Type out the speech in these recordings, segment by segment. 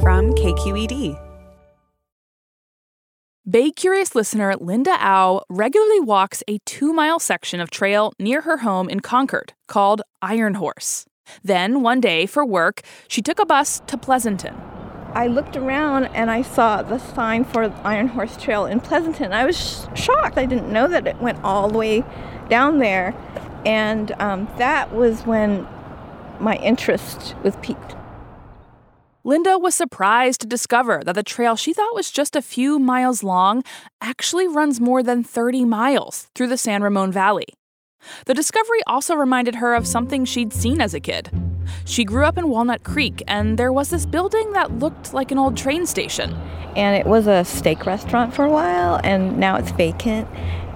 from KQED. Bay Curious listener Linda Au regularly walks a two mile section of trail near her home in Concord called Iron Horse. Then, one day for work, she took a bus to Pleasanton. I looked around and I saw the sign for Iron Horse Trail in Pleasanton. I was sh- shocked. I didn't know that it went all the way down there. And um, that was when my interest was piqued. Linda was surprised to discover that the trail she thought was just a few miles long actually runs more than 30 miles through the San Ramon Valley. The discovery also reminded her of something she'd seen as a kid. She grew up in Walnut Creek, and there was this building that looked like an old train station. And it was a steak restaurant for a while, and now it's vacant.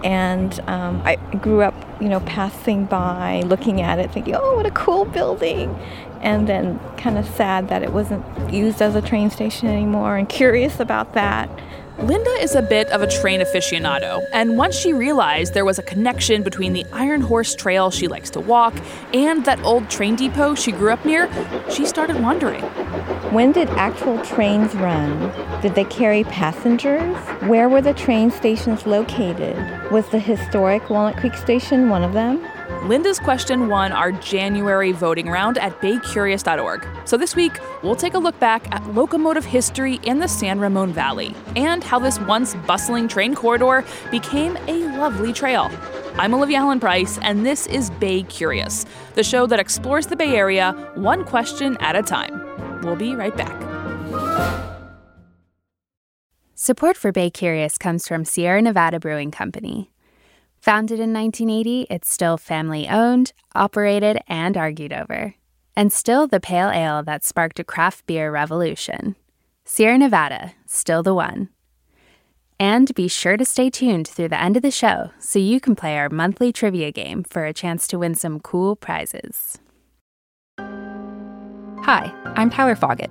And um, I grew up, you know, passing by, looking at it, thinking, oh, what a cool building. And then kind of sad that it wasn't used as a train station anymore, and curious about that. Linda is a bit of a train aficionado, and once she realized there was a connection between the Iron Horse Trail she likes to walk and that old train depot she grew up near, she started wondering. When did actual trains run? Did they carry passengers? Where were the train stations located? Was the historic Walnut Creek Station one of them? Linda's question won our January voting round at baycurious.org. So this week, we'll take a look back at locomotive history in the San Ramon Valley and how this once bustling train corridor became a lovely trail. I'm Olivia Allen Price, and this is Bay Curious, the show that explores the Bay Area one question at a time. We'll be right back. Support for Bay Curious comes from Sierra Nevada Brewing Company. Founded in 1980, it's still family owned, operated, and argued over. And still the pale ale that sparked a craft beer revolution. Sierra Nevada, still the one. And be sure to stay tuned through the end of the show so you can play our monthly trivia game for a chance to win some cool prizes. Hi, I'm Tyler Foggett.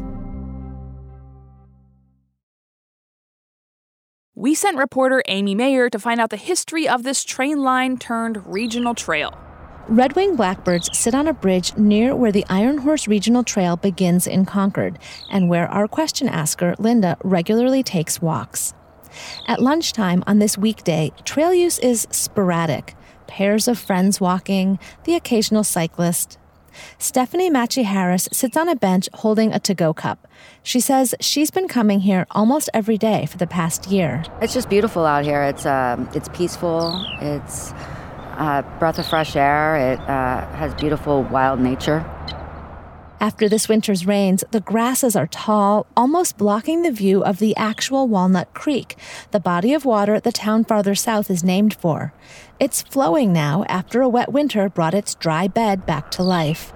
We sent reporter Amy Mayer to find out the history of this train line turned regional trail. Red winged blackbirds sit on a bridge near where the Iron Horse Regional Trail begins in Concord, and where our question asker, Linda, regularly takes walks. At lunchtime on this weekday, trail use is sporadic pairs of friends walking, the occasional cyclist. Stephanie Matchy Harris sits on a bench holding a to go cup. She says she's been coming here almost every day for the past year. It's just beautiful out here. It's, uh, it's peaceful, it's a breath of fresh air, it uh, has beautiful wild nature. After this winter's rains, the grasses are tall, almost blocking the view of the actual Walnut Creek, the body of water the town farther south is named for. It's flowing now after a wet winter brought its dry bed back to life.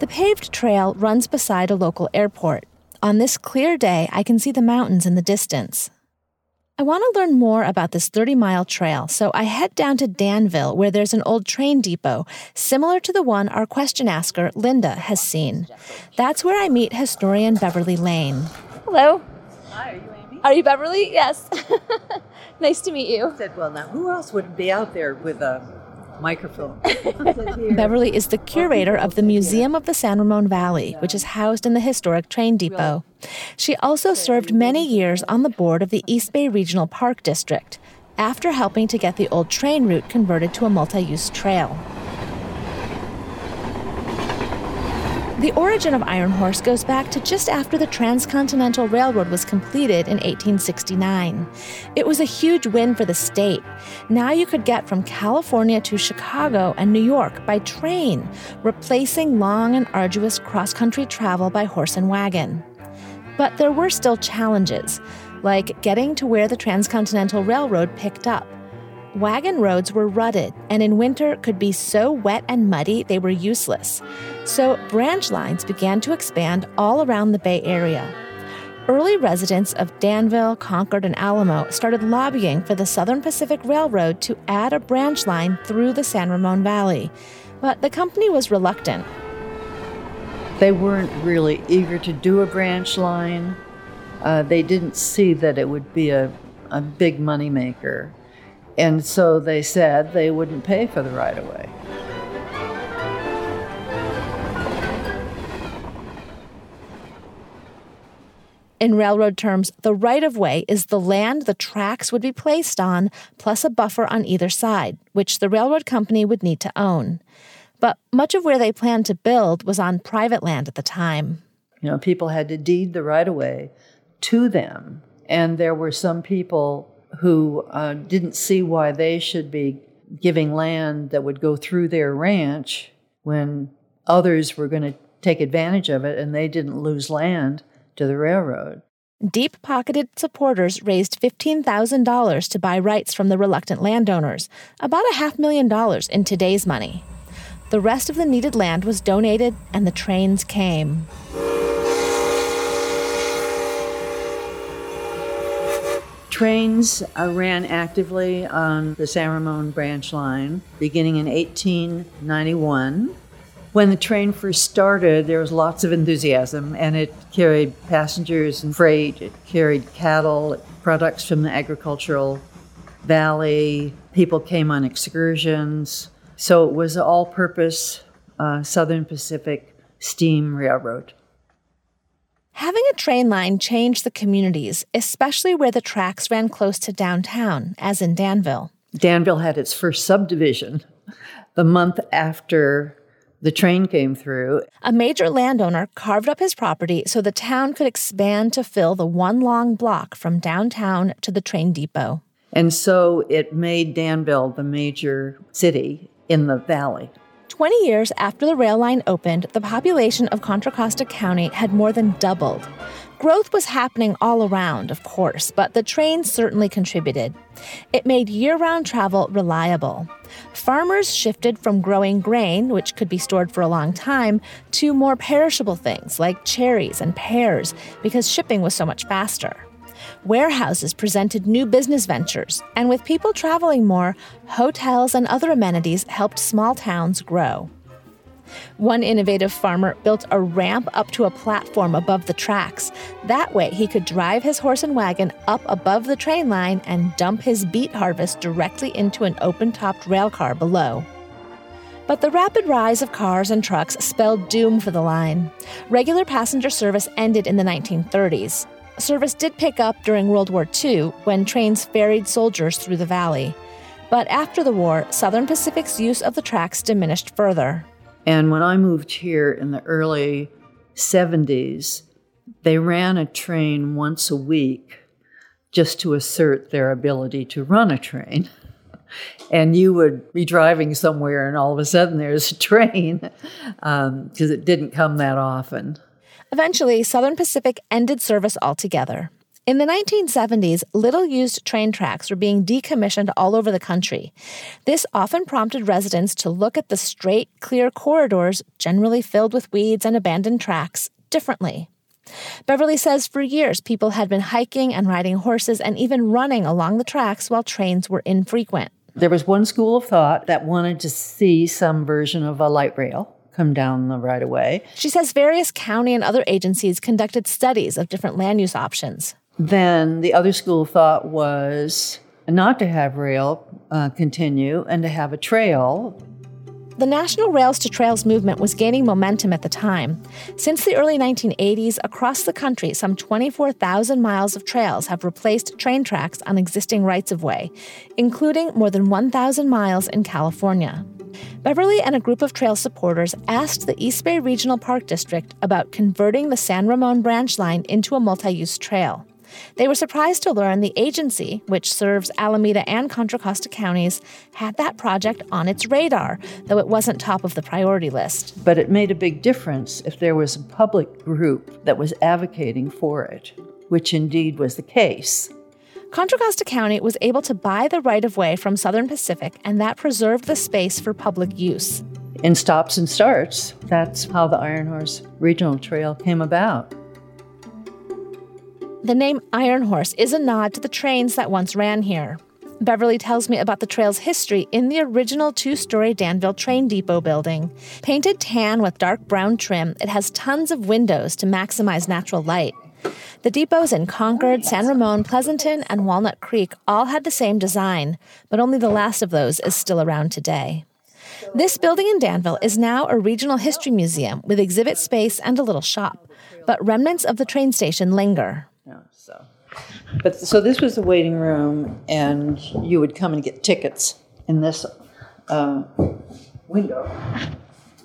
The paved trail runs beside a local airport. On this clear day, I can see the mountains in the distance. I want to learn more about this 30 mile trail, so I head down to Danville, where there's an old train depot, similar to the one our question asker, Linda, has seen. That's where I meet historian Beverly Lane. Hello. Hi, are you Amy? Are you Beverly? Yes. nice to meet you. I said, well, now who else would be out there with a microphone? Beverly is the curator of the Museum of the San Ramon Valley, which is housed in the historic train depot. She also served many years on the board of the East Bay Regional Park District after helping to get the old train route converted to a multi use trail. The origin of Iron Horse goes back to just after the Transcontinental Railroad was completed in 1869. It was a huge win for the state. Now you could get from California to Chicago and New York by train, replacing long and arduous cross country travel by horse and wagon. But there were still challenges, like getting to where the Transcontinental Railroad picked up. Wagon roads were rutted and in winter could be so wet and muddy they were useless. So branch lines began to expand all around the Bay Area. early residents of Danville, Concord, and Alamo started lobbying for the Southern Pacific Railroad to add a branch line through the San Ramon Valley. But the company was reluctant. They weren't really eager to do a branch line. Uh, they didn't see that it would be a, a big moneymaker. And so they said they wouldn't pay for the right of way. In railroad terms, the right of way is the land the tracks would be placed on, plus a buffer on either side, which the railroad company would need to own. But much of where they planned to build was on private land at the time. You know, people had to deed the right of way to them. And there were some people who uh, didn't see why they should be giving land that would go through their ranch when others were going to take advantage of it and they didn't lose land to the railroad. Deep pocketed supporters raised $15,000 to buy rights from the reluctant landowners, about a half million dollars in today's money. The rest of the needed land was donated and the trains came. Trains uh, ran actively on the San Ramon branch line beginning in 1891. When the train first started, there was lots of enthusiasm, and it carried passengers and freight, it carried cattle, products from the agricultural valley. People came on excursions. So it was an all purpose uh, Southern Pacific steam railroad. Having a train line changed the communities, especially where the tracks ran close to downtown, as in Danville. Danville had its first subdivision the month after the train came through. A major landowner carved up his property so the town could expand to fill the one long block from downtown to the train depot. And so it made Danville the major city in the valley. 20 years after the rail line opened, the population of Contra Costa County had more than doubled. Growth was happening all around, of course, but the train certainly contributed. It made year round travel reliable. Farmers shifted from growing grain, which could be stored for a long time, to more perishable things like cherries and pears because shipping was so much faster. Warehouses presented new business ventures, and with people traveling more, hotels and other amenities helped small towns grow. One innovative farmer built a ramp up to a platform above the tracks. That way, he could drive his horse and wagon up above the train line and dump his beet harvest directly into an open topped rail car below. But the rapid rise of cars and trucks spelled doom for the line. Regular passenger service ended in the 1930s. Service did pick up during World War II when trains ferried soldiers through the valley. But after the war, Southern Pacific's use of the tracks diminished further. And when I moved here in the early 70s, they ran a train once a week just to assert their ability to run a train. and you would be driving somewhere, and all of a sudden there's a train because um, it didn't come that often. Eventually, Southern Pacific ended service altogether. In the 1970s, little used train tracks were being decommissioned all over the country. This often prompted residents to look at the straight, clear corridors, generally filled with weeds and abandoned tracks, differently. Beverly says for years people had been hiking and riding horses and even running along the tracks while trains were infrequent. There was one school of thought that wanted to see some version of a light rail come down the right of way. She says various county and other agencies conducted studies of different land use options. Then the other school of thought was not to have rail uh, continue and to have a trail. The National Rails to Trails movement was gaining momentum at the time. Since the early 1980s, across the country, some 24,000 miles of trails have replaced train tracks on existing rights of way, including more than 1,000 miles in California. Beverly and a group of trail supporters asked the East Bay Regional Park District about converting the San Ramon branch line into a multi use trail. They were surprised to learn the agency, which serves Alameda and Contra Costa counties, had that project on its radar, though it wasn't top of the priority list. But it made a big difference if there was a public group that was advocating for it, which indeed was the case. Contra Costa County was able to buy the right of way from Southern Pacific, and that preserved the space for public use. In stops and starts, that's how the Iron Horse Regional Trail came about. The name Iron Horse is a nod to the trains that once ran here. Beverly tells me about the trail's history in the original two story Danville train depot building. Painted tan with dark brown trim, it has tons of windows to maximize natural light. The depots in Concord, San Ramon, Pleasanton, and Walnut Creek all had the same design, but only the last of those is still around today. This building in Danville is now a regional history museum with exhibit space and a little shop, but remnants of the train station linger. Yeah, so. But so this was the waiting room, and you would come and get tickets in this uh, window.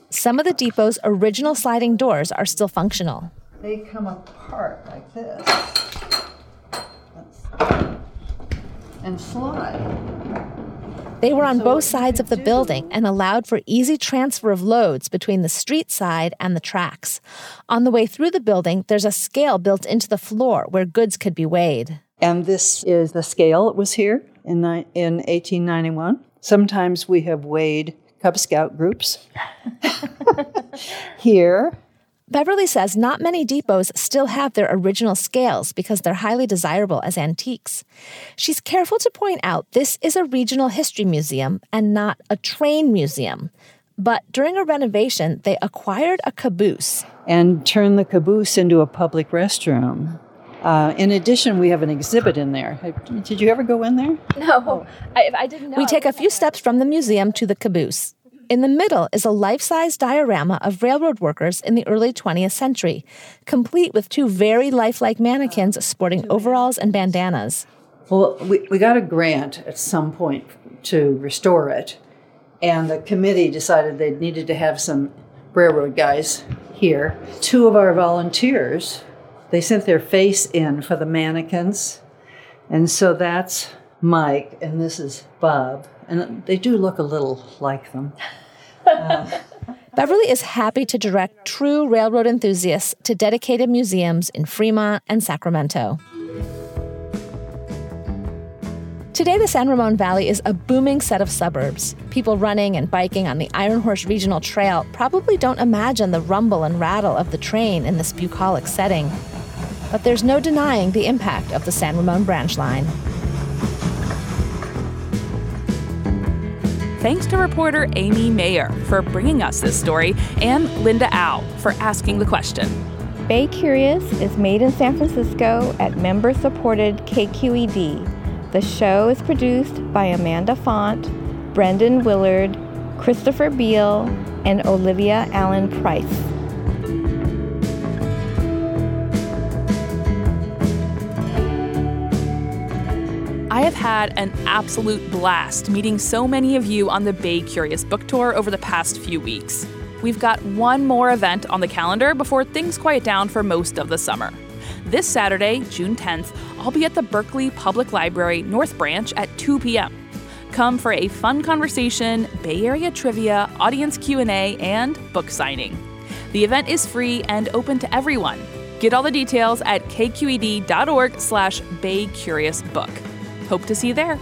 Some of the depot's original sliding doors are still functional. They come apart like this and slide. They were on both sides of the building and allowed for easy transfer of loads between the street side and the tracks. On the way through the building, there's a scale built into the floor where goods could be weighed. And this is the scale that was here in, in 1891. Sometimes we have weighed Cub Scout groups here Beverly says not many depots still have their original scales because they're highly desirable as antiques. She's careful to point out this is a regional history museum and not a train museum. But during a renovation, they acquired a caboose. And turned the caboose into a public restroom. Uh, in addition, we have an exhibit in there. Did you ever go in there? No, I, I didn't know. We take a few steps from the museum to the caboose. In the middle is a life size diorama of railroad workers in the early 20th century, complete with two very lifelike mannequins sporting overalls and bandanas. Well, we, we got a grant at some point to restore it, and the committee decided they needed to have some railroad guys here. Two of our volunteers, they sent their face in for the mannequins, and so that's Mike, and this is Bob and they do look a little like them. Uh, Beverly is happy to direct true railroad enthusiasts to dedicated museums in Fremont and Sacramento. Today, the San Ramon Valley is a booming set of suburbs. People running and biking on the Iron Horse Regional Trail probably don't imagine the rumble and rattle of the train in this bucolic setting. But there's no denying the impact of the San Ramon branch line. Thanks to reporter Amy Mayer for bringing us this story and Linda Au for asking the question. Bay Curious is made in San Francisco at member supported KQED. The show is produced by Amanda Font, Brendan Willard, Christopher Beale, and Olivia Allen Price. Had an absolute blast meeting so many of you on the Bay Curious book tour over the past few weeks. We've got one more event on the calendar before things quiet down for most of the summer. This Saturday, June 10th, I'll be at the Berkeley Public Library North Branch at 2 p.m. Come for a fun conversation, Bay Area trivia, audience Q&A, and book signing. The event is free and open to everyone. Get all the details at kqed.org slash baycuriousbook. Hope to see you there.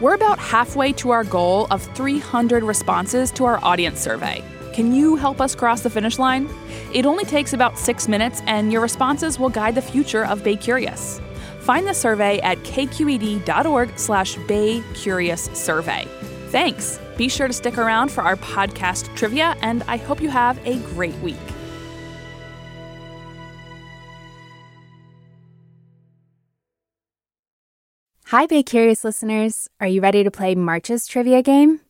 We're about halfway to our goal of 300 responses to our audience survey. Can you help us cross the finish line? It only takes about six minutes, and your responses will guide the future of Bay Curious. Find the survey at kqed.org slash Bay Curious Survey. Thanks. Be sure to stick around for our podcast trivia, and I hope you have a great week. Hi, Bay Curious listeners. Are you ready to play March's trivia game?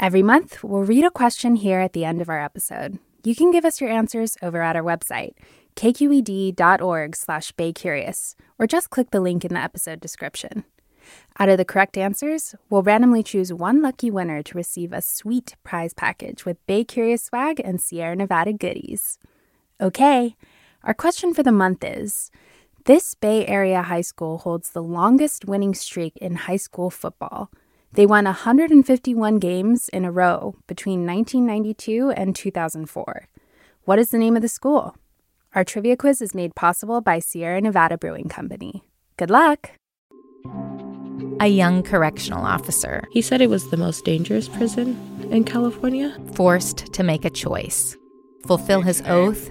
Every month, we'll read a question here at the end of our episode. You can give us your answers over at our website, kqed.org slash baycurious, or just click the link in the episode description. Out of the correct answers, we'll randomly choose one lucky winner to receive a sweet prize package with Bay Curious swag and Sierra Nevada goodies. Okay, our question for the month is this Bay Area high school holds the longest winning streak in high school football. They won 151 games in a row between 1992 and 2004. What is the name of the school? Our trivia quiz is made possible by Sierra Nevada Brewing Company. Good luck! A young correctional officer. He said it was the most dangerous prison in California. Forced to make a choice fulfill his oath